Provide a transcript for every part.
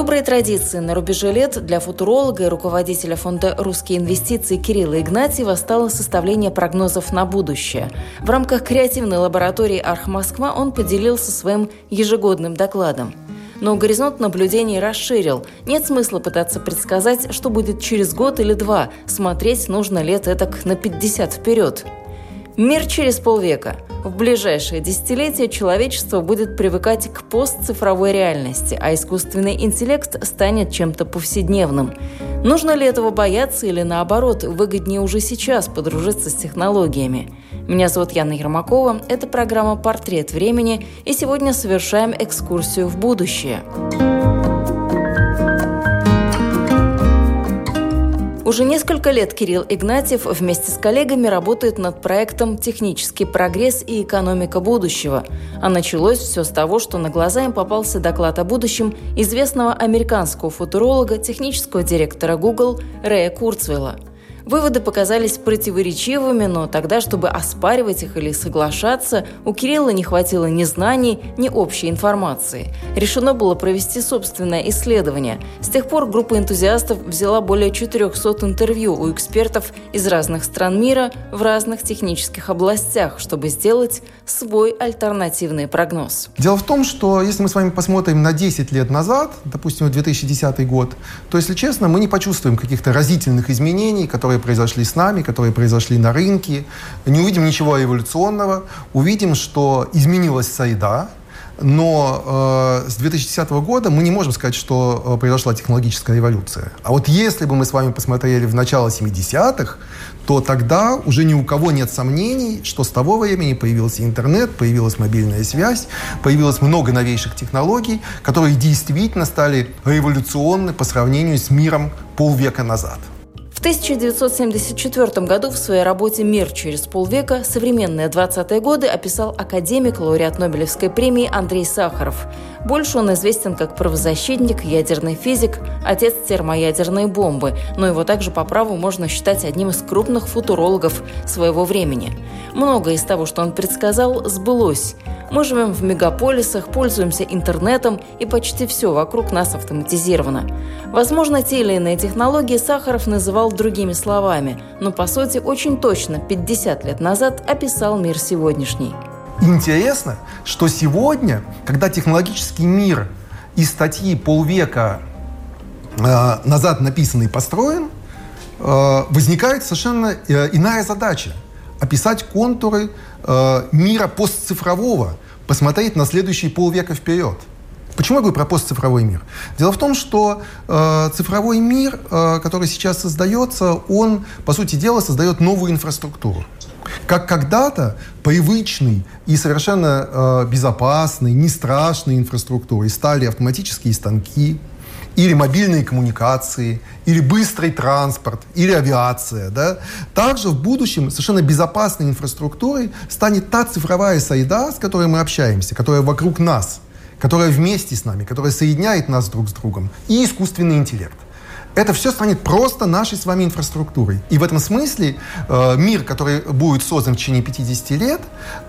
Добрые традиции на рубеже лет для футуролога и руководителя фонда «Русские инвестиции» Кирилла Игнатьева стало составление прогнозов на будущее. В рамках креативной лаборатории «Арх Москва» он поделился своим ежегодным докладом. Но горизонт наблюдений расширил. Нет смысла пытаться предсказать, что будет через год или два. Смотреть нужно лет этак на 50 вперед. Мир через полвека – в ближайшие десятилетия человечество будет привыкать к постцифровой реальности, а искусственный интеллект станет чем-то повседневным. Нужно ли этого бояться или наоборот, выгоднее уже сейчас подружиться с технологиями? Меня зовут Яна Ермакова, это программа «Портрет времени», и сегодня совершаем экскурсию в будущее. Уже несколько лет Кирилл Игнатьев вместе с коллегами работает над проектом «Технический прогресс и экономика будущего». А началось все с того, что на глаза им попался доклад о будущем известного американского футуролога, технического директора Google Рэя Курцвелла – Выводы показались противоречивыми, но тогда, чтобы оспаривать их или соглашаться, у Кирилла не хватило ни знаний, ни общей информации. Решено было провести собственное исследование. С тех пор группа энтузиастов взяла более 400 интервью у экспертов из разных стран мира в разных технических областях, чтобы сделать свой альтернативный прогноз. Дело в том, что если мы с вами посмотрим на 10 лет назад, допустим, 2010 год, то, если честно, мы не почувствуем каких-то разительных изменений, которые произошли с нами, которые произошли на рынке. Не увидим ничего эволюционного. Увидим, что изменилась среда, но э, с 2010 года мы не можем сказать, что э, произошла технологическая революция. А вот если бы мы с вами посмотрели в начало 70-х, то тогда уже ни у кого нет сомнений, что с того времени появился интернет, появилась мобильная связь, появилось много новейших технологий, которые действительно стали революционны по сравнению с миром полвека назад. В 1974 году в своей работе «Мир через полвека. Современные 20-е годы» описал академик, лауреат Нобелевской премии Андрей Сахаров. Больше он известен как правозащитник, ядерный физик, отец термоядерной бомбы, но его также по праву можно считать одним из крупных футурологов своего времени. Многое из того, что он предсказал, сбылось. Мы живем в мегаполисах, пользуемся интернетом, и почти все вокруг нас автоматизировано. Возможно, те или иные технологии Сахаров называл другими словами, но по сути очень точно 50 лет назад описал мир сегодняшний. Интересно, что сегодня, когда технологический мир из статьи полвека э, назад написан и построен, э, возникает совершенно э, иная задача – описать контуры э, мира постцифрового, посмотреть на следующие полвека вперед. Почему я говорю про постцифровой мир? Дело в том, что э, цифровой мир, э, который сейчас создается, он, по сути дела, создает новую инфраструктуру. Как когда-то привычной и совершенно э, безопасной, не страшной инфраструктурой стали автоматические станки, или мобильные коммуникации, или быстрый транспорт, или авиация. Да? Также в будущем совершенно безопасной инфраструктурой станет та цифровая среда, с которой мы общаемся, которая вокруг нас, которая вместе с нами, которая соединяет нас друг с другом, и искусственный интеллект это все станет просто нашей с вами инфраструктурой. И в этом смысле э, мир, который будет создан в течение 50 лет,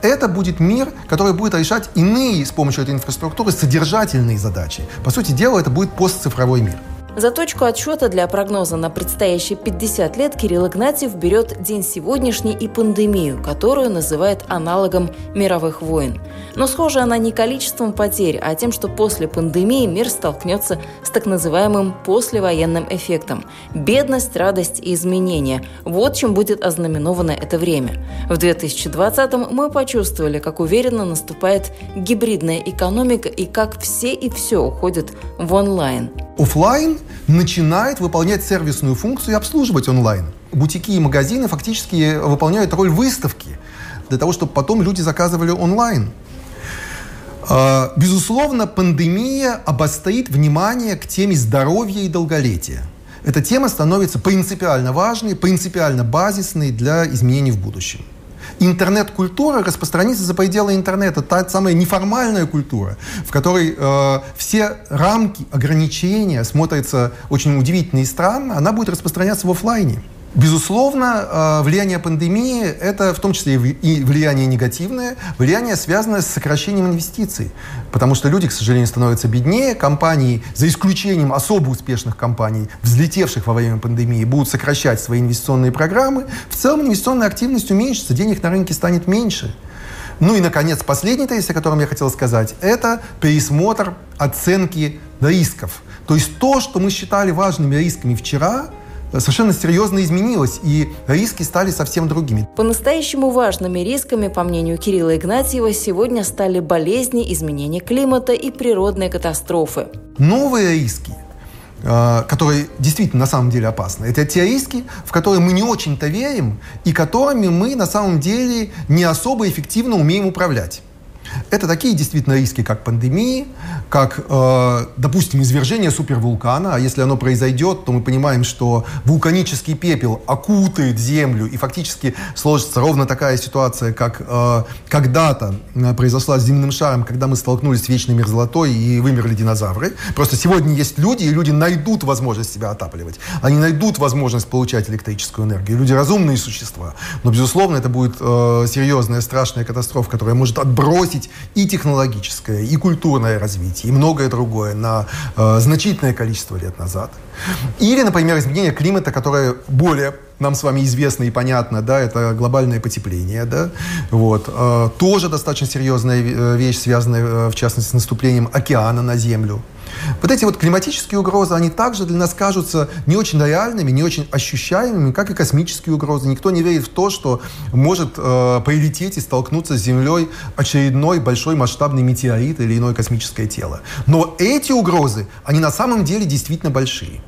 это будет мир, который будет решать иные с помощью этой инфраструктуры содержательные задачи. По сути дела, это будет постцифровой мир. За точку отсчета для прогноза на предстоящие 50 лет Кирилл Игнатьев берет день сегодняшний и пандемию, которую называет аналогом мировых войн. Но схожа она не количеством потерь, а тем, что после пандемии мир столкнется с так называемым послевоенным эффектом. Бедность, радость и изменения – вот чем будет ознаменовано это время. В 2020-м мы почувствовали, как уверенно наступает гибридная экономика и как все и все уходят в онлайн – офлайн начинает выполнять сервисную функцию и обслуживать онлайн. Бутики и магазины фактически выполняют роль выставки для того, чтобы потом люди заказывали онлайн. А, безусловно, пандемия обострит внимание к теме здоровья и долголетия. Эта тема становится принципиально важной, принципиально базисной для изменений в будущем интернет-культура распространится за пределы интернета. Та самая неформальная культура, в которой э, все рамки, ограничения смотрятся очень удивительно и странно, она будет распространяться в офлайне. Безусловно, э, влияние пандемии – это в том числе и влияние негативное, влияние, связанное с сокращением инвестиций. Потому что люди, к сожалению, становятся беднее, компании, за исключением особо успешных компаний, взлетевших во время пандемии, будут сокращать свои инвестиционные программы. В целом инвестиционная активность уменьшится, денег на рынке станет меньше. Ну и, наконец, последний тезис, о котором я хотел сказать, это пересмотр оценки рисков. То есть то, что мы считали важными рисками вчера – совершенно серьезно изменилось, и риски стали совсем другими. По-настоящему важными рисками, по мнению Кирилла Игнатьева, сегодня стали болезни, изменения климата и природные катастрофы. Новые риски э, которые действительно на самом деле опасны. Это те риски, в которые мы не очень-то верим и которыми мы на самом деле не особо эффективно умеем управлять. Это такие действительно риски, как пандемии, как, э, допустим, извержение супервулкана. А если оно произойдет, то мы понимаем, что вулканический пепел окутает Землю, и фактически сложится ровно такая ситуация, как э, когда-то э, произошла с земным шаром, когда мы столкнулись с вечной мерзлотой и вымерли динозавры. Просто сегодня есть люди, и люди найдут возможность себя отапливать. Они найдут возможность получать электрическую энергию. Люди разумные существа. Но, безусловно, это будет э, серьезная, страшная катастрофа, которая может отбросить и технологическое, и культурное развитие, и многое другое на э, значительное количество лет назад. Или, например, изменение климата, которое более нам с вами известно и понятно, да, это глобальное потепление, да, вот, э, тоже достаточно серьезная э, вещь, связанная, э, в частности, с наступлением океана на Землю. Вот эти вот климатические угрозы, они также для нас кажутся не очень реальными, не очень ощущаемыми, как и космические угрозы. Никто не верит в то, что может э, прилететь и столкнуться с Землей очередной большой масштабный метеорит или иное космическое тело. Но эти угрозы, они на самом деле действительно большие.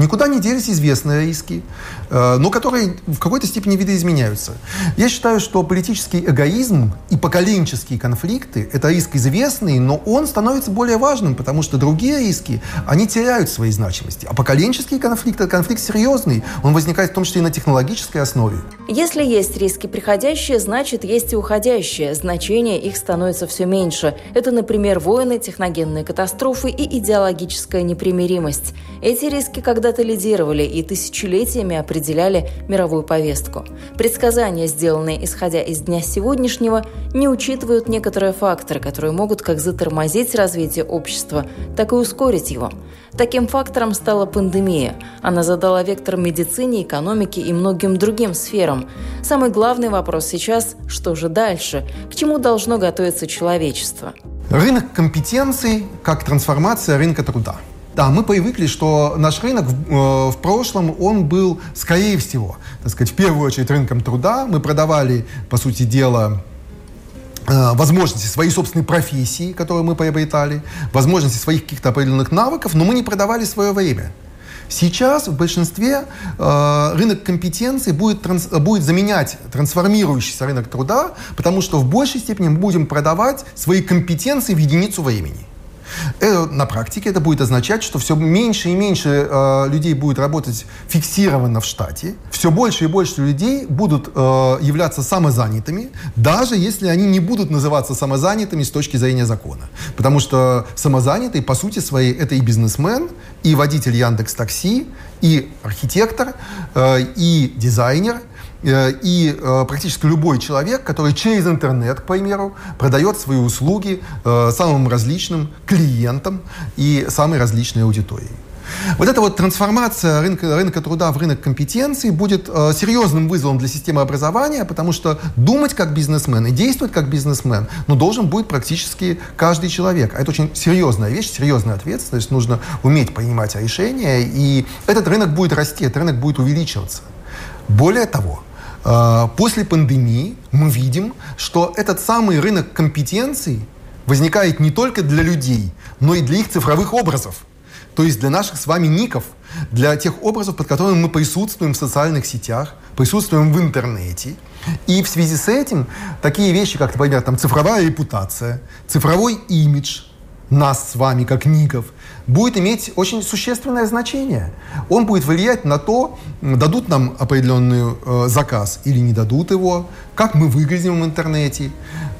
Никуда не делись известные риски, э, но которые в какой-то степени видоизменяются. Я считаю, что политический эгоизм и поколенческие конфликты – это риск известный, но он становится более важным, потому что другие риски, они теряют своей значимости. А поколенческий конфликт – это конфликт серьезный, он возникает в том числе и на технологической основе. Если есть риски приходящие, значит есть и уходящие. Значение их становится все меньше. Это, например, войны, техногенные катастрофы и идеологическая непримиримость. Эти риски, когда когда-то лидировали и тысячелетиями определяли мировую повестку. Предсказания, сделанные исходя из дня сегодняшнего, не учитывают некоторые факторы, которые могут как затормозить развитие общества, так и ускорить его. Таким фактором стала пандемия. Она задала вектор медицине, экономике и многим другим сферам. Самый главный вопрос сейчас – что же дальше? К чему должно готовиться человечество? Рынок компетенций как трансформация рынка труда – да, мы привыкли, что наш рынок в, э, в прошлом, он был, скорее всего, так сказать, в первую очередь рынком труда. Мы продавали, по сути дела, э, возможности своей собственной профессии, которую мы приобретали, возможности своих каких-то определенных навыков, но мы не продавали свое время. Сейчас в большинстве э, рынок компетенций будет, транс, будет заменять трансформирующийся рынок труда, потому что в большей степени мы будем продавать свои компетенции в единицу времени. Это, на практике это будет означать, что все меньше и меньше э, людей будет работать фиксированно в штате, все больше и больше людей будут э, являться самозанятыми, даже если они не будут называться самозанятыми с точки зрения закона. Потому что самозанятый, по сути своей, это и бизнесмен, и водитель Яндекс Такси, и архитектор, э, и дизайнер, и э, практически любой человек, который через интернет, к примеру, продает свои услуги э, самым различным клиентам и самой различной аудитории. Вот эта вот трансформация рынка, рынка труда в рынок компетенций будет э, серьезным вызовом для системы образования, потому что думать как бизнесмен и действовать как бизнесмен ну, должен будет практически каждый человек. А это очень серьезная вещь, серьезная ответственность. Нужно уметь принимать решения, и этот рынок будет расти, этот рынок будет увеличиваться. Более того, после пандемии мы видим, что этот самый рынок компетенций возникает не только для людей, но и для их цифровых образов. то есть для наших с вами ников, для тех образов, под которыми мы присутствуем в социальных сетях, присутствуем в интернете. И в связи с этим такие вещи, как, например, там, цифровая репутация, цифровой имидж нас с вами, как ников, будет иметь очень существенное значение. Он будет влиять на то, дадут нам определенный э, заказ или не дадут его, как мы выглядим в интернете.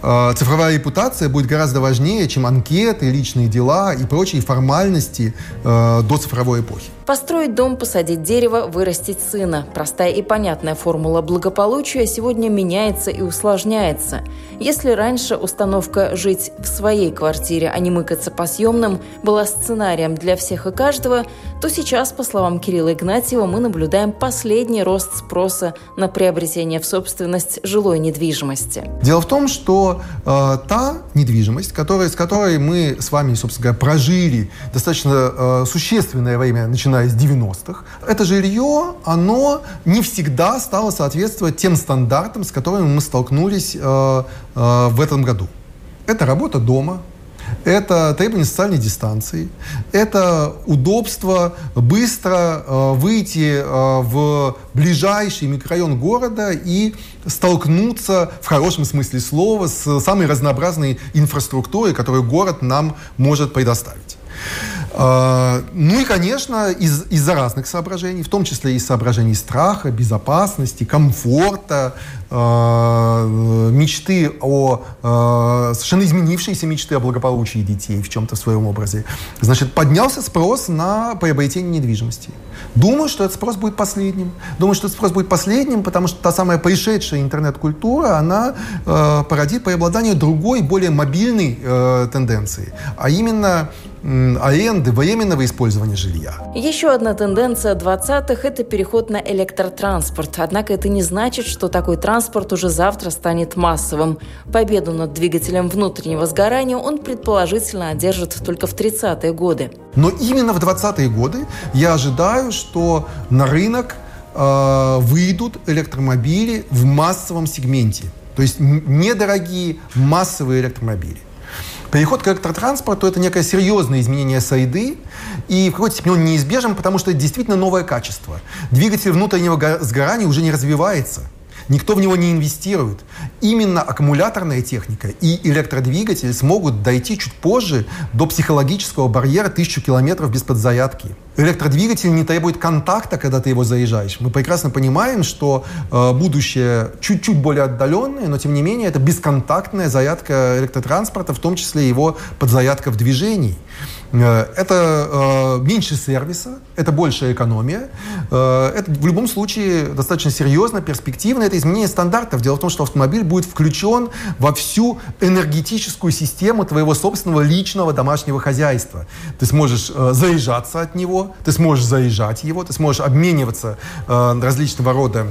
Э, цифровая репутация будет гораздо важнее, чем анкеты, личные дела и прочие формальности э, до цифровой эпохи. Построить дом, посадить дерево, вырастить сына. Простая и понятная формула благополучия сегодня меняется и усложняется. Если раньше установка «жить в своей квартире, а не мыкаться по съемным» была сценарием для всех и каждого, то сейчас, по словам Кирилла Игнатьева, мы наблюдаем последний рост спроса на приобретение в собственность жилой недвижимости. Дело в том, что э, та недвижимость, которая, с которой мы с вами, собственно говоря, прожили достаточно э, существенное время, начиная с 90-х, это жилье, оно не всегда стало соответствовать тем стандартам, с которыми мы столкнулись э, э, в этом году. Это работа дома, это требование социальной дистанции, это удобство быстро э, выйти э, в ближайший микрорайон города и столкнуться в хорошем смысле слова с самой разнообразной инфраструктурой, которую город нам может предоставить. А, ну и, конечно, из, из-за разных соображений, в том числе из соображений страха, безопасности, комфорта, э, мечты о э, совершенно изменившиеся мечты о благополучии детей в чем-то в своем образе. Значит, поднялся спрос на приобретение недвижимости. Думаю, что этот спрос будет последним. Думаю, что этот спрос будет последним, потому что та самая пришедшая интернет-культура, она э, породит преобладание другой, более мобильной э, тенденции, а именно аренды, временного использования жилья. Еще одна тенденция 20-х – это переход на электротранспорт. Однако это не значит, что такой транспорт уже завтра станет массовым. Победу над двигателем внутреннего сгорания он предположительно одержит только в 30-е годы. Но именно в 20-е годы я ожидаю, что на рынок э, выйдут электромобили в массовом сегменте. То есть недорогие массовые электромобили. Переход к электротранспорту – это некое серьезное изменение сайды, и в какой-то степени он неизбежен, потому что это действительно новое качество. Двигатель внутреннего сгорания уже не развивается – Никто в него не инвестирует. Именно аккумуляторная техника и электродвигатель смогут дойти чуть позже до психологического барьера тысячу километров без подзарядки. Электродвигатель не требует контакта, когда ты его заезжаешь. Мы прекрасно понимаем, что э, будущее чуть-чуть более отдаленное, но тем не менее это бесконтактная зарядка электротранспорта, в том числе его подзарядка в движении. Э, это э, меньше сервиса, это большая экономия. Э, это в любом случае достаточно серьезно, перспективно. Это изменение стандартов. Дело в том, что автомобиль будет включен во всю энергетическую систему твоего собственного личного домашнего хозяйства. Ты сможешь заезжаться от него, ты сможешь заезжать его, ты сможешь обмениваться различного рода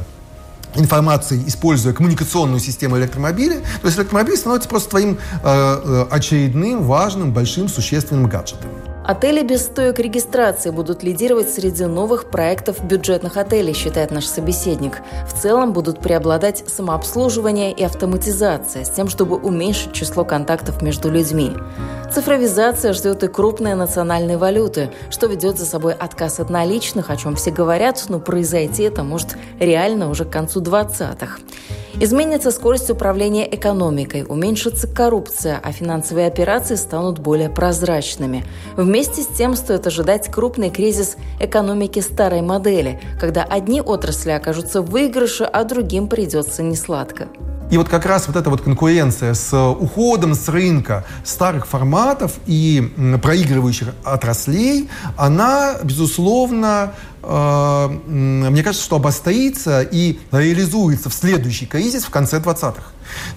информации, используя коммуникационную систему электромобиля, то есть электромобиль становится просто твоим э, э, очередным, важным, большим, существенным гаджетом. Отели без стоек регистрации будут лидировать среди новых проектов бюджетных отелей, считает наш собеседник. В целом будут преобладать самообслуживание и автоматизация с тем, чтобы уменьшить число контактов между людьми. Цифровизация ждет и крупные национальные валюты, что ведет за собой отказ от наличных, о чем все говорят, но произойти это может реально уже к концу 20-х. Изменится скорость управления экономикой, уменьшится коррупция, а финансовые операции станут более прозрачными. Вместе с тем стоит ожидать крупный кризис экономики старой модели, когда одни отрасли окажутся в выигрыше, а другим придется несладко. И вот как раз вот эта вот конкуренция с уходом с рынка старых форматов и проигрывающих отраслей, она, безусловно, э, мне кажется, что обострится и реализуется в следующий кризис в конце 20-х.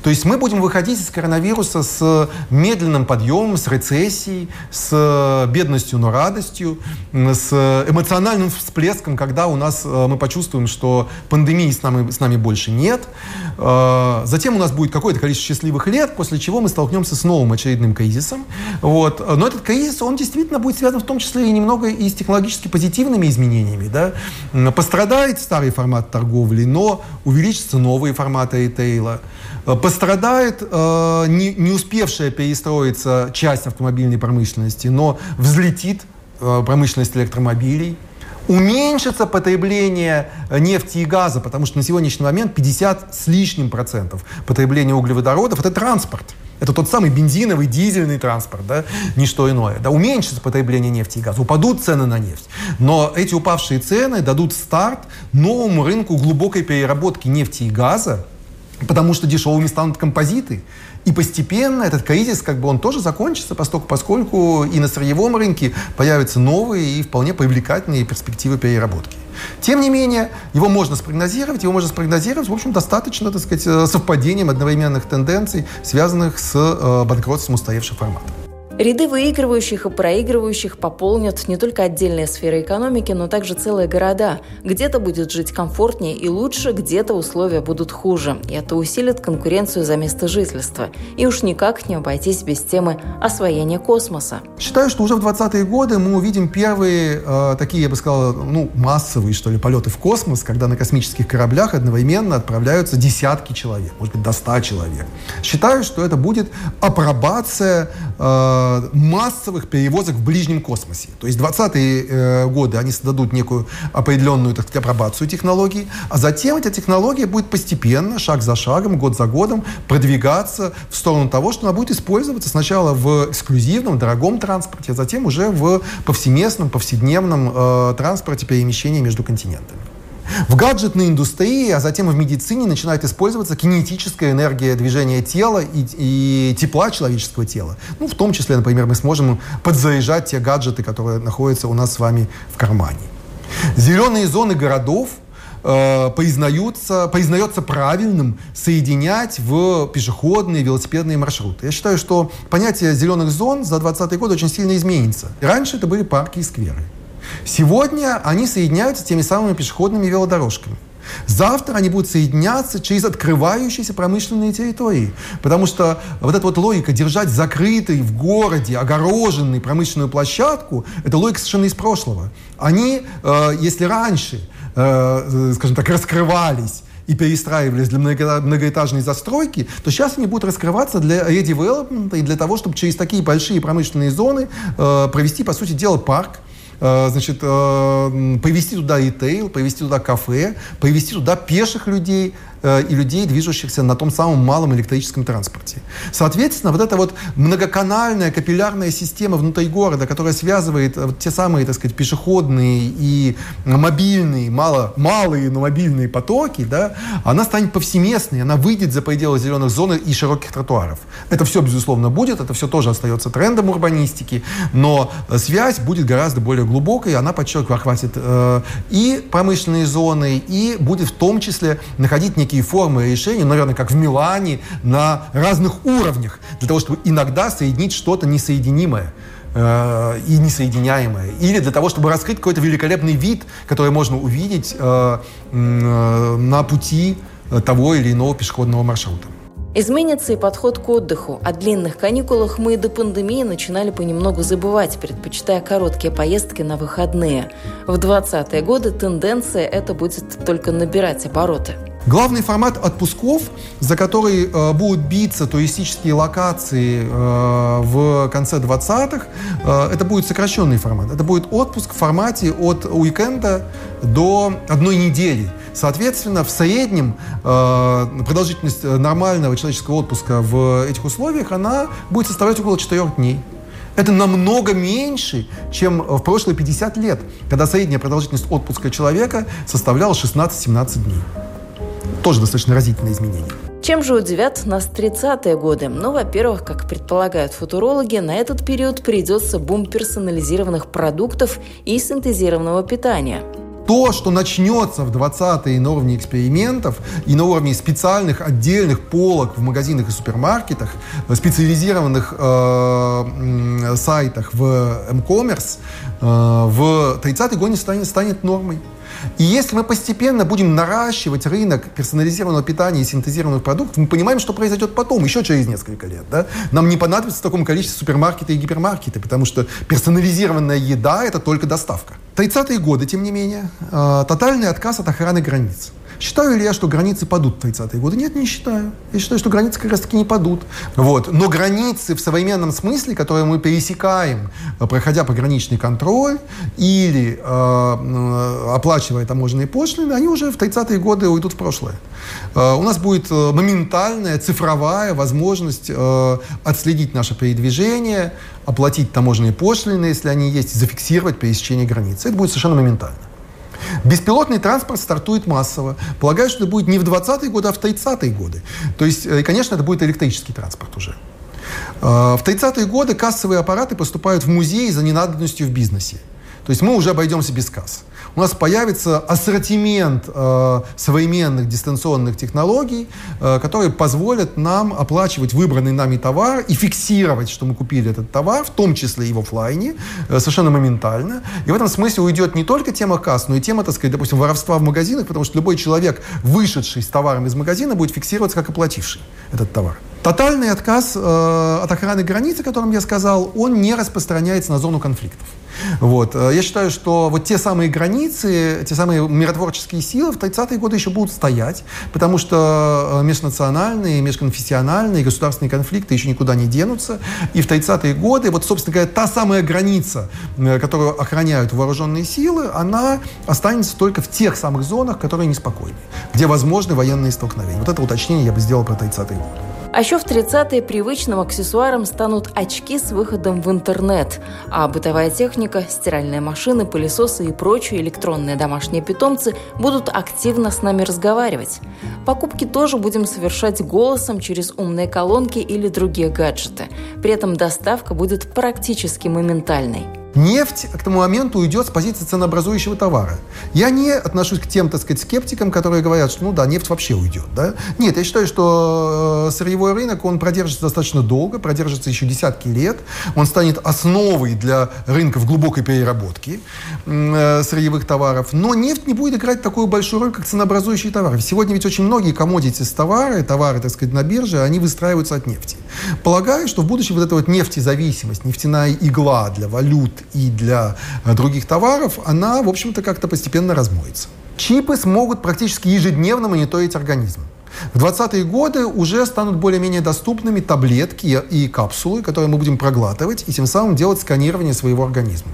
То есть мы будем выходить из коронавируса с медленным подъемом, с рецессией, с бедностью, но радостью, с эмоциональным всплеском, когда у нас э, мы почувствуем, что пандемии с нами, с нами больше нет. Э, затем у нас будет какое-то количество счастливых лет, после чего мы столкнемся с новым очередным кризисом. Вот. Но этот кризис, он действительно будет связан в том числе и немного и с технологически позитивными изменениями. Да? Пострадает старый формат торговли, но увеличатся новые форматы ритейла. Э, пострадает э, не, не успевшая перестроиться часть автомобильной промышленности, но взлетит э, промышленность электромобилей, уменьшится потребление нефти и газа, потому что на сегодняшний момент 50 с лишним процентов потребления углеводородов – это транспорт. Это тот самый бензиновый, дизельный транспорт, да, не что иное. Да, уменьшится потребление нефти и газа, упадут цены на нефть. Но эти упавшие цены дадут старт новому рынку глубокой переработки нефти и газа, потому что дешевыми станут композиты. И постепенно этот кризис, как бы он тоже закончится, поскольку, поскольку и на сырьевом рынке появятся новые и вполне привлекательные перспективы переработки. Тем не менее, его можно спрогнозировать, его можно спрогнозировать, в общем, достаточно, так сказать, э, совпадением одновременных тенденций, связанных с э, банкротством устаревших форматов. Ряды выигрывающих и проигрывающих пополнят не только отдельные сферы экономики, но также целые города. Где-то будет жить комфортнее и лучше, где-то условия будут хуже. И это усилит конкуренцию за место жительства. И уж никак не обойтись без темы освоения космоса. Считаю, что уже в 20-е годы мы увидим первые э, такие, я бы сказал, ну, массовые, что ли, полеты в космос, когда на космических кораблях одновременно отправляются десятки человек, может быть, до 100 человек. Считаю, что это будет апробация э, Э, массовых перевозок в ближнем космосе. То есть 20-е э, годы они создадут некую определенную так сказать, апробацию технологий, а затем эта технология будет постепенно, шаг за шагом, год за годом продвигаться в сторону того, что она будет использоваться сначала в эксклюзивном, дорогом транспорте, а затем уже в повсеместном, повседневном э, транспорте перемещения между континентами. В гаджетной индустрии, а затем и в медицине начинает использоваться кинетическая энергия движения тела и, и тепла человеческого тела. Ну, в том числе, например, мы сможем подзаряжать те гаджеты, которые находятся у нас с вами в кармане. Зеленые зоны городов э, признаются, признается правильным соединять в пешеходные, велосипедные маршруты. Я считаю, что понятие зеленых зон за 20 год очень сильно изменится. Раньше это были парки и скверы. Сегодня они соединяются теми самыми пешеходными велодорожками. Завтра они будут соединяться через открывающиеся промышленные территории. Потому что вот эта вот логика держать закрытой в городе, огороженной промышленную площадку, это логика совершенно из прошлого. Они, э, если раньше, э, скажем так, раскрывались и перестраивались для многоэтажной застройки, то сейчас они будут раскрываться для редевелопмента и для того, чтобы через такие большие промышленные зоны э, провести, по сути дела, парк, Э, значит, э, повести туда ритейл, повести туда кафе, повести туда пеших людей, Э, и людей, движущихся на том самом малом электрическом транспорте. Соответственно, вот эта вот многоканальная капиллярная система внутри города, которая связывает э, вот те самые, так сказать, пешеходные и мобильные, мало, малые, но мобильные потоки, да, она станет повсеместной, она выйдет за пределы зеленых зон и широких тротуаров. Это все, безусловно, будет, это все тоже остается трендом урбанистики, но связь будет гораздо более глубокой, она, подчеркиваю, охватит э, и промышленные зоны, и будет в том числе находить некие некие формы решения, наверное, как в Милане, на разных уровнях, для того, чтобы иногда соединить что-то несоединимое э, и несоединяемое. Или для того, чтобы раскрыть какой-то великолепный вид, который можно увидеть э, э, на пути того или иного пешеходного маршрута. Изменится и подход к отдыху. О длинных каникулах мы до пандемии начинали понемногу забывать, предпочитая короткие поездки на выходные. В 20-е годы тенденция это будет только набирать обороты. Главный формат отпусков, за который э, будут биться туристические локации э, в конце 20-х, э, это будет сокращенный формат. Это будет отпуск в формате от уикенда до одной недели. Соответственно, в среднем э, продолжительность нормального человеческого отпуска в этих условиях, она будет составлять около 4 дней. Это намного меньше, чем в прошлые 50 лет, когда средняя продолжительность отпуска человека составляла 16-17 дней тоже достаточно разительные изменения. Чем же удивят нас 30-е годы? Ну, во-первых, как предполагают футурологи, на этот период придется бум персонализированных продуктов и синтезированного питания. То, что начнется в 20-е на уровне экспериментов и на уровне специальных отдельных полок в магазинах и супермаркетах, специализированных э, сайтах в m-commerce, э, в 30-е годы станет, станет нормой. И если мы постепенно будем наращивать рынок персонализированного питания и синтезированных продуктов, мы понимаем, что произойдет потом, еще через несколько лет. Да? Нам не понадобится в таком количестве супермаркеты и гипермаркеты, потому что персонализированная еда – это только доставка. 30-е годы, тем не менее, э, тотальный отказ от охраны границ. Считаю ли я, что границы падут в 30-е годы? Нет, не считаю. Я считаю, что границы как раз-таки не падут. Вот. Но границы в современном смысле, которые мы пересекаем, э, проходя пограничный контроль или э, оплачивая таможенные пошлины, они уже в 30-е годы уйдут в прошлое. Э, у нас будет э, моментальная цифровая возможность э, отследить наше передвижение, оплатить таможенные пошлины, если они есть, зафиксировать пересечение границы. Это будет совершенно моментально. Беспилотный транспорт стартует массово. Полагаю, что это будет не в 20-е годы, а в 30-е годы. То есть, конечно, это будет электрический транспорт уже. В 30-е годы кассовые аппараты поступают в музей за ненадобностью в бизнесе. То есть мы уже обойдемся без касс у нас появится ассортимент э, современных дистанционных технологий, э, которые позволят нам оплачивать выбранный нами товар и фиксировать, что мы купили этот товар, в том числе и в офлайне, э, совершенно моментально. И в этом смысле уйдет не только тема касс, но и тема, так сказать, допустим, воровства в магазинах, потому что любой человек, вышедший с товаром из магазина, будет фиксироваться как оплативший этот товар. Тотальный отказ э, от охраны границ, о котором я сказал, он не распространяется на зону конфликтов. Вот. Э, я считаю, что вот те самые границы, те самые миротворческие силы в 30-е годы еще будут стоять, потому что э, межнациональные, межконфессиональные государственные конфликты еще никуда не денутся. И в 30-е годы, вот, собственно говоря, та самая граница, э, которую охраняют вооруженные силы, она останется только в тех самых зонах, которые неспокойны, где возможны военные столкновения. Вот это уточнение я бы сделал про 30-е годы. А еще в 30-е привычным аксессуаром станут очки с выходом в интернет, а бытовая техника, стиральные машины, пылесосы и прочие электронные домашние питомцы будут активно с нами разговаривать. Покупки тоже будем совершать голосом через умные колонки или другие гаджеты. При этом доставка будет практически моментальной. Нефть к тому моменту уйдет с позиции ценообразующего товара. Я не отношусь к тем, так сказать, скептикам, которые говорят, что, ну да, нефть вообще уйдет. Да? Нет, я считаю, что э, сырьевой рынок, он продержится достаточно долго, продержится еще десятки лет. Он станет основой для рынков глубокой переработки э, сырьевых товаров. Но нефть не будет играть такую большую роль, как ценообразующий товар. Сегодня ведь очень многие коммодити с товары, товары, так сказать, на бирже, они выстраиваются от нефти. Полагаю, что в будущем вот эта вот нефтезависимость, нефтяная игла для и для э, других товаров, она, в общем-то, как-то постепенно размоется. Чипы смогут практически ежедневно мониторить организм. В 20-е годы уже станут более-менее доступными таблетки и капсулы, которые мы будем проглатывать, и тем самым делать сканирование своего организма.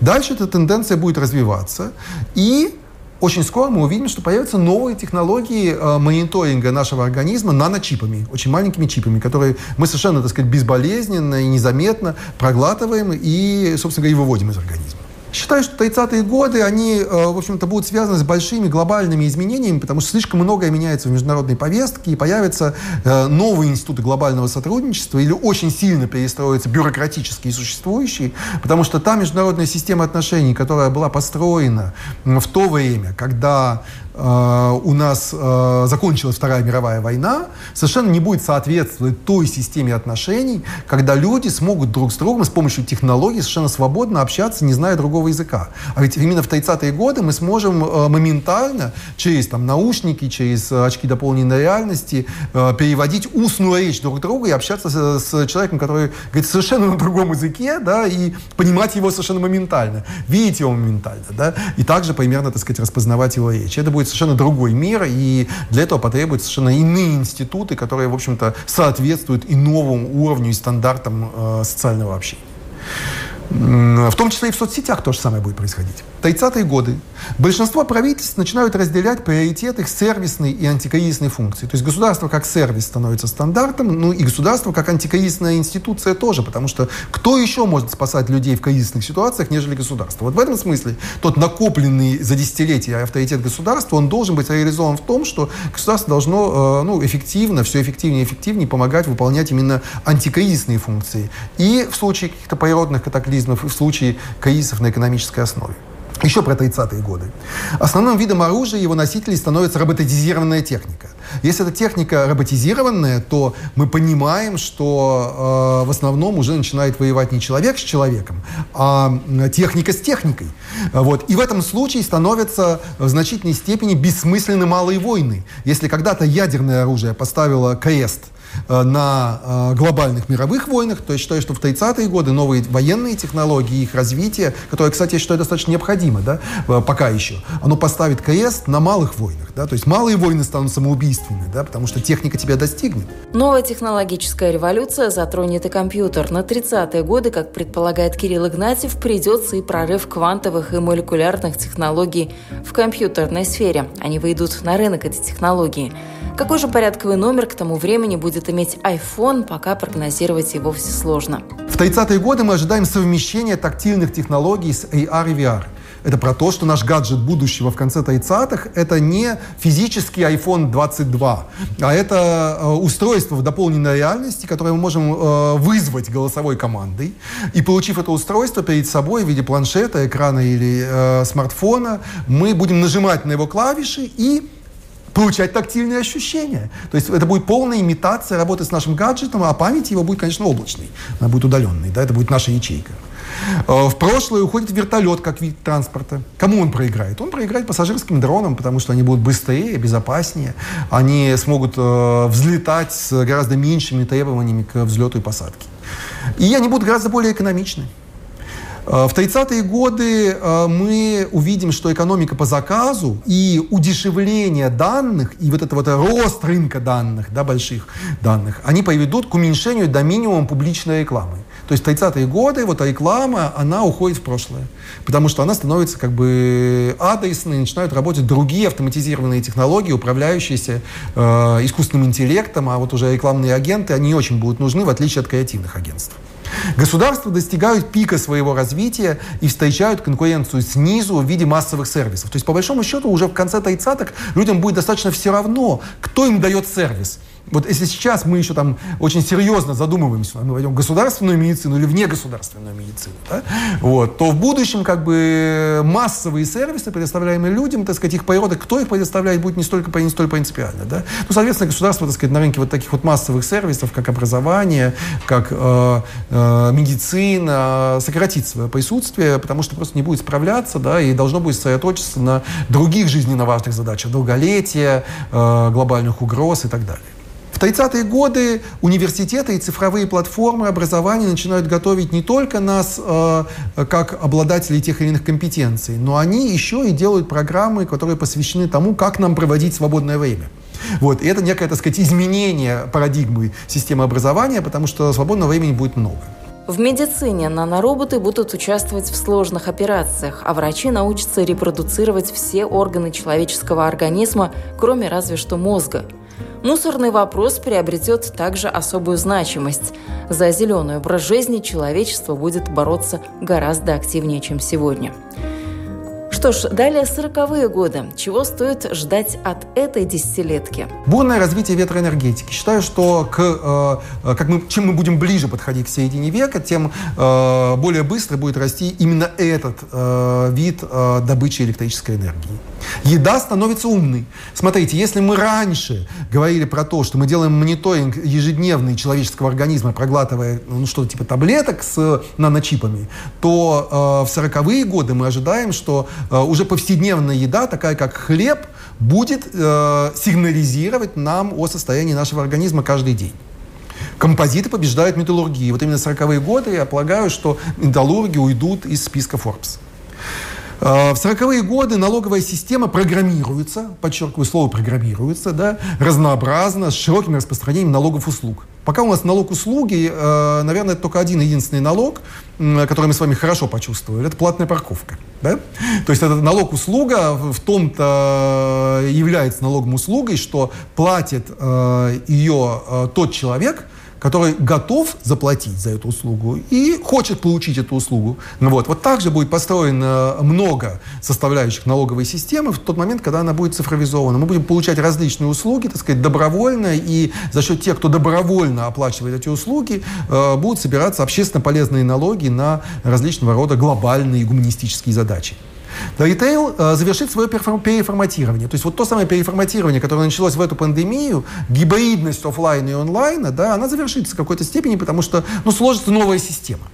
Дальше эта тенденция будет развиваться, и очень скоро мы увидим, что появятся новые технологии э, мониторинга нашего организма наночипами, очень маленькими чипами, которые мы совершенно, так сказать, безболезненно и незаметно проглатываем и, собственно говоря, и выводим из организма. Считаю, что 30-е годы, они, э, в общем-то, будут связаны с большими глобальными изменениями, потому что слишком многое меняется в международной повестке, и появятся э, новые институты глобального сотрудничества, или очень сильно перестроятся бюрократические существующие, потому что та международная система отношений, которая была построена в то время, когда у нас э, закончилась Вторая мировая война, совершенно не будет соответствовать той системе отношений, когда люди смогут друг с другом с помощью технологий совершенно свободно общаться, не зная другого языка. А ведь именно в 30-е годы мы сможем э, моментально через там, наушники, через очки дополненной реальности переводить устную речь друг друга и общаться с, с человеком, который говорит совершенно на другом языке, да, и понимать его совершенно моментально, видеть его моментально, да, и также примерно, так сказать, распознавать его речь. Это будет будет совершенно другой мир, и для этого потребуются совершенно иные институты, которые, в общем-то, соответствуют и новому уровню, и стандартам э, социального общения. В том числе и в соцсетях то же самое будет происходить. 30-е годы большинство правительств начинают разделять приоритеты сервисной и антикризисной функции. То есть государство как сервис становится стандартом, ну и государство как антикризисная институция тоже, потому что кто еще может спасать людей в кризисных ситуациях, нежели государство? Вот в этом смысле тот накопленный за десятилетия авторитет государства, он должен быть реализован в том, что государство должно э, ну, эффективно, все эффективнее и эффективнее помогать выполнять именно антикризисные функции. И в случае каких-то природных катаклизмов, и в случае кризисов на экономической основе. Еще про 30-е годы. Основным видом оружия его носителей становится роботизированная техника. Если эта техника роботизированная, то мы понимаем, что э, в основном уже начинает воевать не человек с человеком, а техника с техникой. Вот. И в этом случае становятся в значительной степени бессмысленны малые войны. Если когда-то ядерное оружие поставило крест э, на э, глобальных мировых войнах, то я считаю, что в 30-е годы новые военные технологии, их развитие, которое, кстати, я считаю достаточно необходимо, да, пока еще, оно поставит крест на малых войнах, да, то есть малые войны станут самоубийственными, да, потому что техника тебя достигнет. Новая технологическая революция затронет и компьютер. На 30-е годы, как предполагает Кирилл Игнатьев, придется и прорыв квантовых и молекулярных технологий в компьютерной сфере. Они выйдут на рынок эти технологии. Какой же порядковый номер к тому времени будет иметь iPhone, пока прогнозировать его все сложно. В 30-е годы мы ожидаем совмещения тактильных технологий с AR и VR. Это про то, что наш гаджет будущего в конце 30-х — это не физический iPhone 22, а это э, устройство в дополненной реальности, которое мы можем э, вызвать голосовой командой. И получив это устройство перед собой в виде планшета, экрана или э, смартфона, мы будем нажимать на его клавиши и получать тактильные ощущения. То есть это будет полная имитация работы с нашим гаджетом, а память его будет, конечно, облачной. Она будет удаленной, да, это будет наша ячейка. Э, в прошлое уходит вертолет как вид транспорта. Кому он проиграет? Он проиграет пассажирским дронам, потому что они будут быстрее, безопаснее. Они смогут э, взлетать с гораздо меньшими требованиями к взлету и посадке. И они будут гораздо более экономичны. Э, в 30-е годы э, мы увидим, что экономика по заказу и удешевление данных, и вот это вот рост рынка данных, да, больших данных, они приведут к уменьшению до минимума публичной рекламы. То есть в 30-е годы вот реклама, она уходит в прошлое, потому что она становится как бы адресной, начинают работать другие автоматизированные технологии, управляющиеся э, искусственным интеллектом, а вот уже рекламные агенты, они не очень будут нужны, в отличие от креативных агентств. Государства достигают пика своего развития и встречают конкуренцию снизу в виде массовых сервисов. То есть, по большому счету, уже в конце 30-х людям будет достаточно все равно, кто им дает сервис – вот если сейчас мы еще там очень серьезно задумываемся, мы войдем в государственную медицину или в негосударственную медицину, да, вот, то в будущем как бы массовые сервисы, предоставляемые людям, так сказать, их природа, кто их предоставляет, будет не столько, не столь принципиально. Да? Ну, соответственно, государство, так сказать, на рынке вот таких вот массовых сервисов, как образование, как э, э, медицина, сократит свое присутствие, потому что просто не будет справляться, да, и должно будет сосредоточиться на других жизненно важных задачах, долголетия, э, глобальных угроз и так далее. В 30-е годы университеты и цифровые платформы образования начинают готовить не только нас э, как обладателей тех или иных компетенций, но они еще и делают программы, которые посвящены тому, как нам проводить свободное время. Вот. И это некое, так сказать, изменение парадигмы системы образования, потому что свободного времени будет много. В медицине нанороботы будут участвовать в сложных операциях, а врачи научатся репродуцировать все органы человеческого организма, кроме разве что мозга – Мусорный вопрос приобретет также особую значимость. За зеленый образ жизни человечество будет бороться гораздо активнее, чем сегодня. Что ж, далее сороковые годы. Чего стоит ждать от этой десятилетки? Бурное развитие ветроэнергетики. Считаю, что к, э, э, как мы, чем мы будем ближе подходить к середине века, тем э, более быстро будет расти именно этот э, вид э, добычи электрической энергии. Еда становится умной. Смотрите, если мы раньше говорили про то, что мы делаем мониторинг ежедневный человеческого организма, проглатывая ну, что-то типа таблеток с наночипами, то э, в 40-е годы мы ожидаем, что э, уже повседневная еда, такая как хлеб, будет э, сигнализировать нам о состоянии нашего организма каждый день. Композиты побеждают металлургии. Вот именно 40-е годы я полагаю, что металлурги уйдут из списка Forbes. Э, в 40-е годы налоговая система программируется, подчеркиваю слово программируется, да, разнообразно, с широким распространением налогов услуг. Пока у нас налог услуги, э, наверное, это только один единственный налог, который мы с вами хорошо почувствовали, это платная парковка. Да? То есть этот налог услуга в том-то является налогом услугой, что платит э, ее тот человек, который готов заплатить за эту услугу и хочет получить эту услугу. Ну вот, вот так же будет построено много составляющих налоговой системы в тот момент, когда она будет цифровизована. Мы будем получать различные услуги, так сказать, добровольно, и за счет тех, кто добровольно оплачивает эти услуги, э, будут собираться общественно полезные налоги на различного рода глобальные гуманистические задачи. Ритейл э, завершит свое переформатирование. То есть вот то самое переформатирование, которое началось в эту пандемию, гибридность офлайна и онлайна, да, она завершится в какой-то степени, потому что ну, сложится новая система.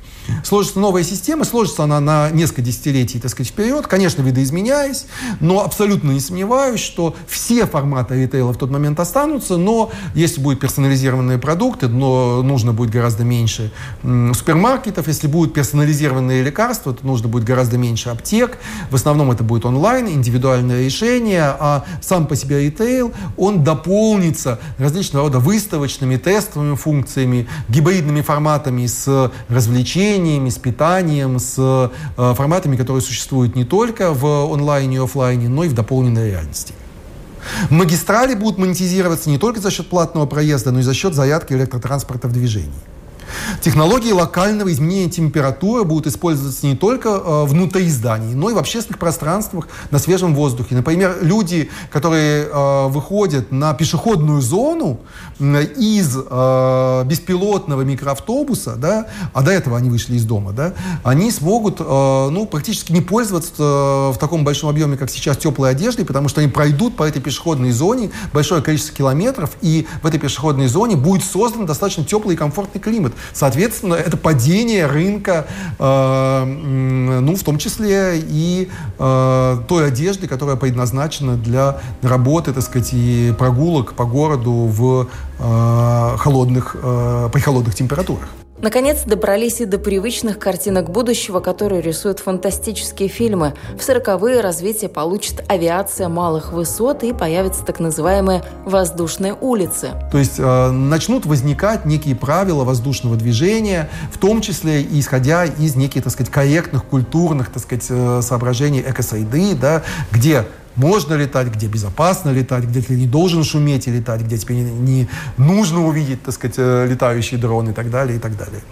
Сложится новая система, сложится она на несколько десятилетий, так сказать, вперед, конечно, видоизменяясь, но абсолютно не сомневаюсь, что все форматы ритейла в тот момент останутся, но если будут персонализированные продукты, но нужно будет гораздо меньше супермаркетов, если будут персонализированные лекарства, то нужно будет гораздо меньше аптек, в основном это будет онлайн, индивидуальное решение, а сам по себе ритейл, он дополнится различного рода выставочными, тестовыми функциями, гибридными форматами с развлечениями, с питанием, с э, форматами, которые существуют не только в онлайне и офлайне, но и в дополненной реальности. Магистрали будут монетизироваться не только за счет платного проезда, но и за счет зарядки электротранспорта в движении. Технологии локального изменения температуры будут использоваться не только э, внутри зданий, но и в общественных пространствах на свежем воздухе. Например, люди, которые э, выходят на пешеходную зону из э, беспилотного микроавтобуса, да, а до этого они вышли из дома, да, они смогут ну, практически не пользоваться в таком большом объеме, как сейчас, теплой одеждой, потому что они пройдут по этой пешеходной зоне большое количество километров, и в этой пешеходной зоне будет создан достаточно теплый и комфортный климат. Соответственно, это падение рынка, э, ну, в том числе и э, той одежды, которая предназначена для работы, так сказать, и прогулок по городу в э, холодных, э, при холодных температурах. Наконец добрались и до привычных картинок будущего, которые рисуют фантастические фильмы. В сороковые развитие получит авиация малых высот и появятся так называемые воздушные улицы. То есть э, начнут возникать некие правила воздушного движения, в том числе исходя из неких, так сказать, корректных культурных, так сказать, э, соображений экосайды, да, где можно летать, где безопасно летать, где ты не должен шуметь и летать, где тебе не нужно увидеть, так сказать, э, летающий дрон и так далее, и так далее.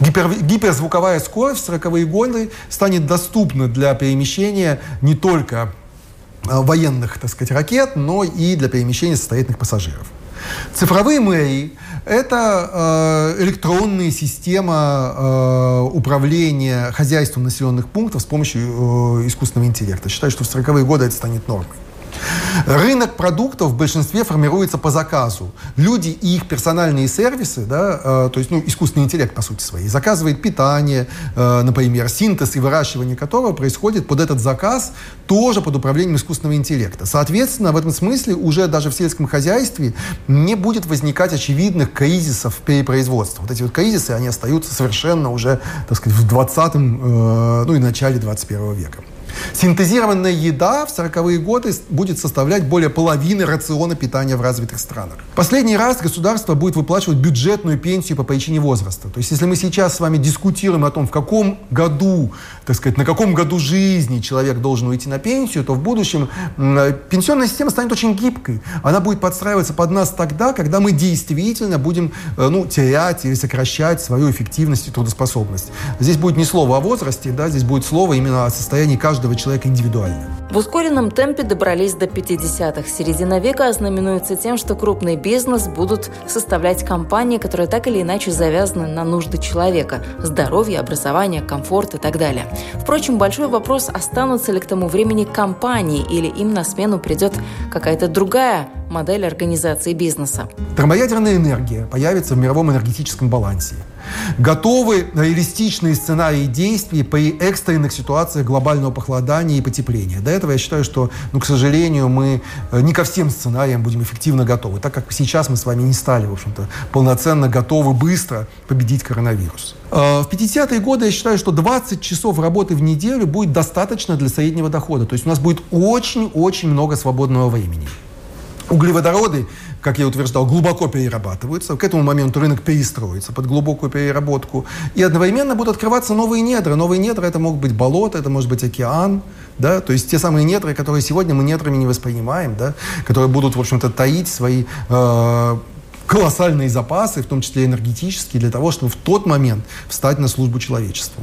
Гипер, гиперзвуковая скорость в 40-е годы станет доступна для перемещения не только э, военных, так сказать, ракет, но и для перемещения состоятельных пассажиров. Цифровые мэрии – это э, электронная система э, управления хозяйством населенных пунктов с помощью э, искусственного интеллекта. Считаю, что в 40-е годы это станет нормой. Рынок продуктов в большинстве формируется по заказу. Люди и их персональные сервисы, да, э, то есть ну, искусственный интеллект по сути своей, заказывает питание, э, например, синтез и выращивание которого происходит под этот заказ тоже под управлением искусственного интеллекта. Соответственно, в этом смысле уже даже в сельском хозяйстве не будет возникать очевидных кризисов перепроизводства. Вот эти вот кризисы, они остаются совершенно уже, так сказать, в 20-м, э, ну и начале 21 века. Синтезированная еда в 40-е годы будет составлять более половины рациона питания в развитых странах. Последний раз государство будет выплачивать бюджетную пенсию по причине возраста. То есть если мы сейчас с вами дискутируем о том, в каком году, так сказать, на каком году жизни человек должен уйти на пенсию, то в будущем пенсионная система станет очень гибкой. Она будет подстраиваться под нас тогда, когда мы действительно будем э, ну, терять или сокращать свою эффективность и трудоспособность. Здесь будет не слово о возрасте, да, здесь будет слово именно о состоянии каждого каждого человека индивидуально. В ускоренном темпе добрались до 50-х. Середина века ознаменуется тем, что крупный бизнес будут составлять компании, которые так или иначе завязаны на нужды человека – здоровье, образование, комфорт и так далее. Впрочем, большой вопрос, останутся ли к тому времени компании или им на смену придет какая-то другая модель организации бизнеса. Термоядерная энергия появится в мировом энергетическом балансе. Готовы реалистичные сценарии действий при экстренных ситуациях глобального похолодания и потепления. До этого я считаю, что, ну, к сожалению, мы э, не ко всем сценариям будем эффективно готовы, так как сейчас мы с вами не стали, в общем-то, полноценно готовы быстро победить коронавирус. Э, в 50-е годы я считаю, что 20 часов работы в неделю будет достаточно для среднего дохода. То есть у нас будет очень-очень много свободного времени. Углеводороды как я утверждал, глубоко перерабатываются. К этому моменту рынок перестроится под глубокую переработку. И одновременно будут открываться новые недра. Новые недра это могут быть болото, это может быть океан. Да? То есть те самые недры, которые сегодня мы недрами не воспринимаем, да? которые будут, в общем-то, таить свои э, колоссальные запасы, в том числе энергетические, для того, чтобы в тот момент встать на службу человечеству.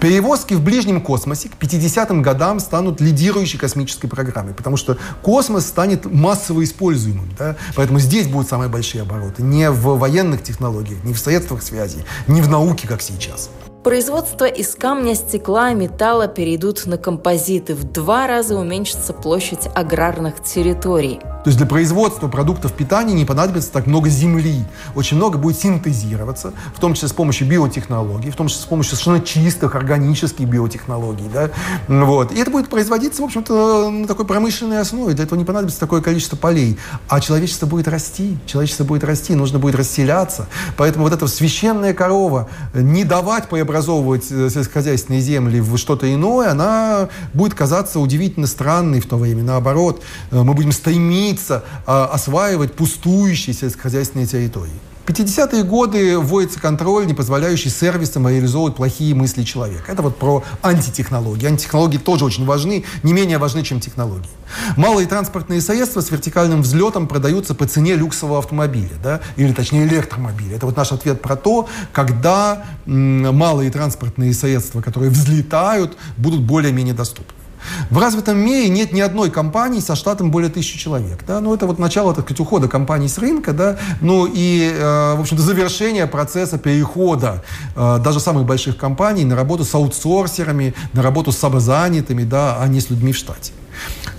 Перевозки в ближнем космосе к 50-м годам станут лидирующей космической программой, потому что космос станет массово используемым. Да? Поэтому здесь будут самые большие обороты. Не в военных технологиях, не в средствах связи, не в науке, как сейчас. Производство из камня, стекла, металла перейдут на композиты. В два раза уменьшится площадь аграрных территорий. То есть для производства продуктов питания не понадобится так много земли. Очень много будет синтезироваться, в том числе с помощью биотехнологий, в том числе с помощью совершенно чистых органических биотехнологий. Да? Вот. И это будет производиться, в общем-то, на такой промышленной основе. Для этого не понадобится такое количество полей. А человечество будет расти. Человечество будет расти, нужно будет расселяться. Поэтому вот эта священная корова, не давать преобразовывать э, сельскохозяйственные земли в что-то иное, она будет казаться удивительно странной в то время. Наоборот, э, мы будем стремиться а, осваивать пустующие сельскохозяйственные территории. В 50-е годы вводится контроль, не позволяющий сервисам реализовывать плохие мысли человека. Это вот про антитехнологии. Антитехнологии тоже очень важны, не менее важны, чем технологии. Малые транспортные средства с вертикальным взлетом продаются по цене люксового автомобиля, да? или точнее электромобиля. Это вот наш ответ про то, когда малые транспортные средства, которые взлетают, будут более-менее доступны. В развитом мире нет ни одной компании со штатом более тысячи человек. Да? Ну, это вот начало, так сказать, ухода компаний с рынка, да? ну и, э, в общем-то, завершение процесса перехода э, даже самых больших компаний на работу с аутсорсерами, на работу с самозанятыми, да, а не с людьми в штате.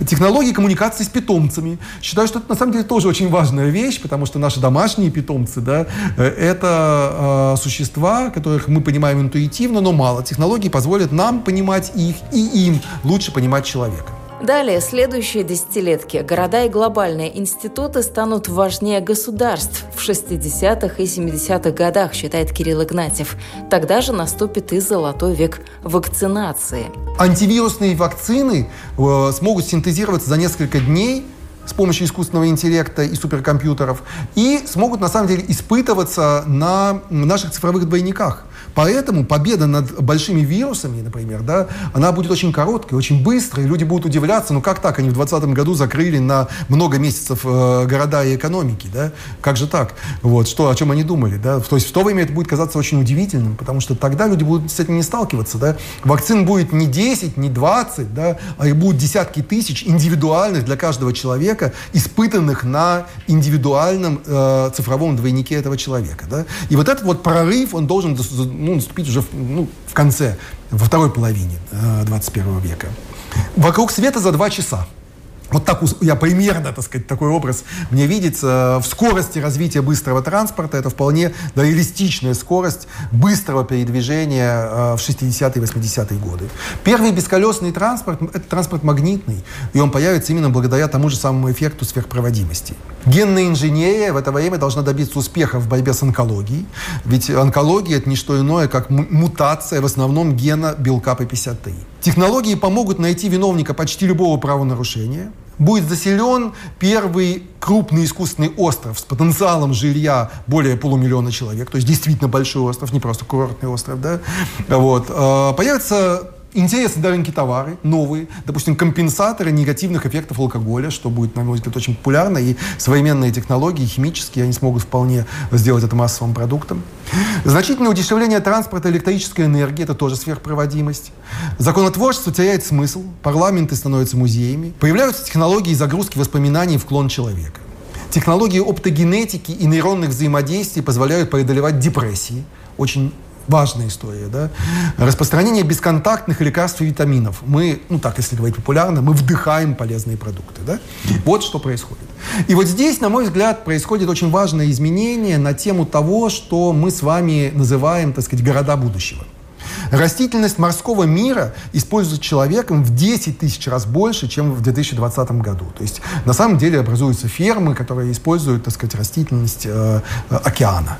Технологии коммуникации с питомцами. Считаю, что это на самом деле тоже очень важная вещь, потому что наши домашние питомцы, да, э, это э, существа, которых мы понимаем интуитивно, но мало. Технологии позволят нам понимать их и им лучше понимать человека. Далее, следующие десятилетки. Города и глобальные институты станут важнее государств в 60-х и 70-х годах, считает Кирилл Игнатьев. Тогда же наступит и золотой век вакцинации. Антивирусные вакцины э, смогут синтезироваться за несколько дней с помощью искусственного интеллекта и суперкомпьютеров и смогут на самом деле испытываться на наших цифровых двойниках. Поэтому победа над большими вирусами, например, да, она будет очень короткой, очень быстрой. Люди будут удивляться, ну как так, они в 2020 году закрыли на много месяцев э, города и экономики, да? Как же так? Вот, что, о чем они думали, да? То есть в то время это будет казаться очень удивительным, потому что тогда люди будут с этим не сталкиваться, да? Вакцин будет не 10, не 20, да, а их будут десятки тысяч индивидуальных для каждого человека, испытанных на индивидуальном э, цифровом двойнике этого человека, да? И вот этот вот прорыв, он должен ну, наступить уже в, ну, в конце, во второй половине э, 21 века. Вокруг света за два часа. Вот так я примерно, так сказать, такой образ мне видится. В скорости развития быстрого транспорта это вполне да, реалистичная скорость быстрого передвижения э, в 60-е и 80-е годы. Первый бесколесный транспорт – это транспорт магнитный, и он появится именно благодаря тому же самому эффекту сверхпроводимости. Генная инженерия в это время должна добиться успеха в борьбе с онкологией, ведь онкология – это не что иное, как мутация в основном гена белка P53. Технологии помогут найти виновника почти любого правонарушения. Будет заселен первый крупный искусственный остров с потенциалом жилья более полумиллиона человек, то есть действительно большой остров, не просто курортный остров, да. Вот. А, появится интересные рынке товары, новые, допустим, компенсаторы негативных эффектов алкоголя, что будет, на мой взгляд, очень популярно, и современные технологии, химические, они смогут вполне сделать это массовым продуктом. Значительное удешевление транспорта электрической энергии, это тоже сверхпроводимость. Законотворчество теряет смысл, парламенты становятся музеями, появляются технологии загрузки воспоминаний в клон человека. Технологии оптогенетики и нейронных взаимодействий позволяют преодолевать депрессии, очень важная история, да. Распространение бесконтактных лекарств и витаминов. Мы, ну так, если говорить популярно, мы вдыхаем полезные продукты, да. Вот что происходит. И вот здесь, на мой взгляд, происходит очень важное изменение на тему того, что мы с вами называем, так сказать, города будущего. Растительность морского мира используется человеком в 10 тысяч раз больше, чем в 2020 году. То есть на самом деле образуются фермы, которые используют, так сказать, растительность э, э океана.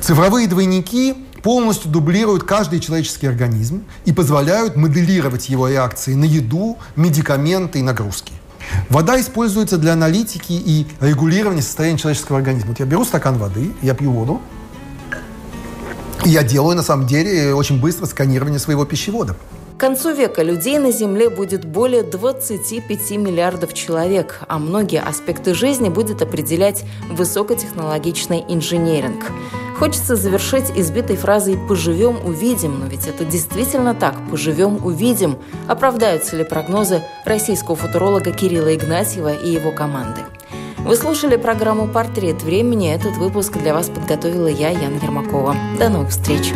Цифровые двойники полностью дублируют каждый человеческий организм и позволяют моделировать его реакции на еду, медикаменты и нагрузки. Вода используется для аналитики и регулирования состояния человеческого организма. Вот я беру стакан воды, я пью воду, и я делаю, на самом деле, очень быстро сканирование своего пищевода. К концу века людей на Земле будет более 25 миллиардов человек, а многие аспекты жизни будет определять высокотехнологичный инженеринг. Хочется завершить избитой фразой «поживем, увидим», но ведь это действительно так «поживем, увидим». Оправдаются ли прогнозы российского футуролога Кирилла Игнатьева и его команды? Вы слушали программу «Портрет времени». Этот выпуск для вас подготовила я, Яна Ермакова. До новых встреч!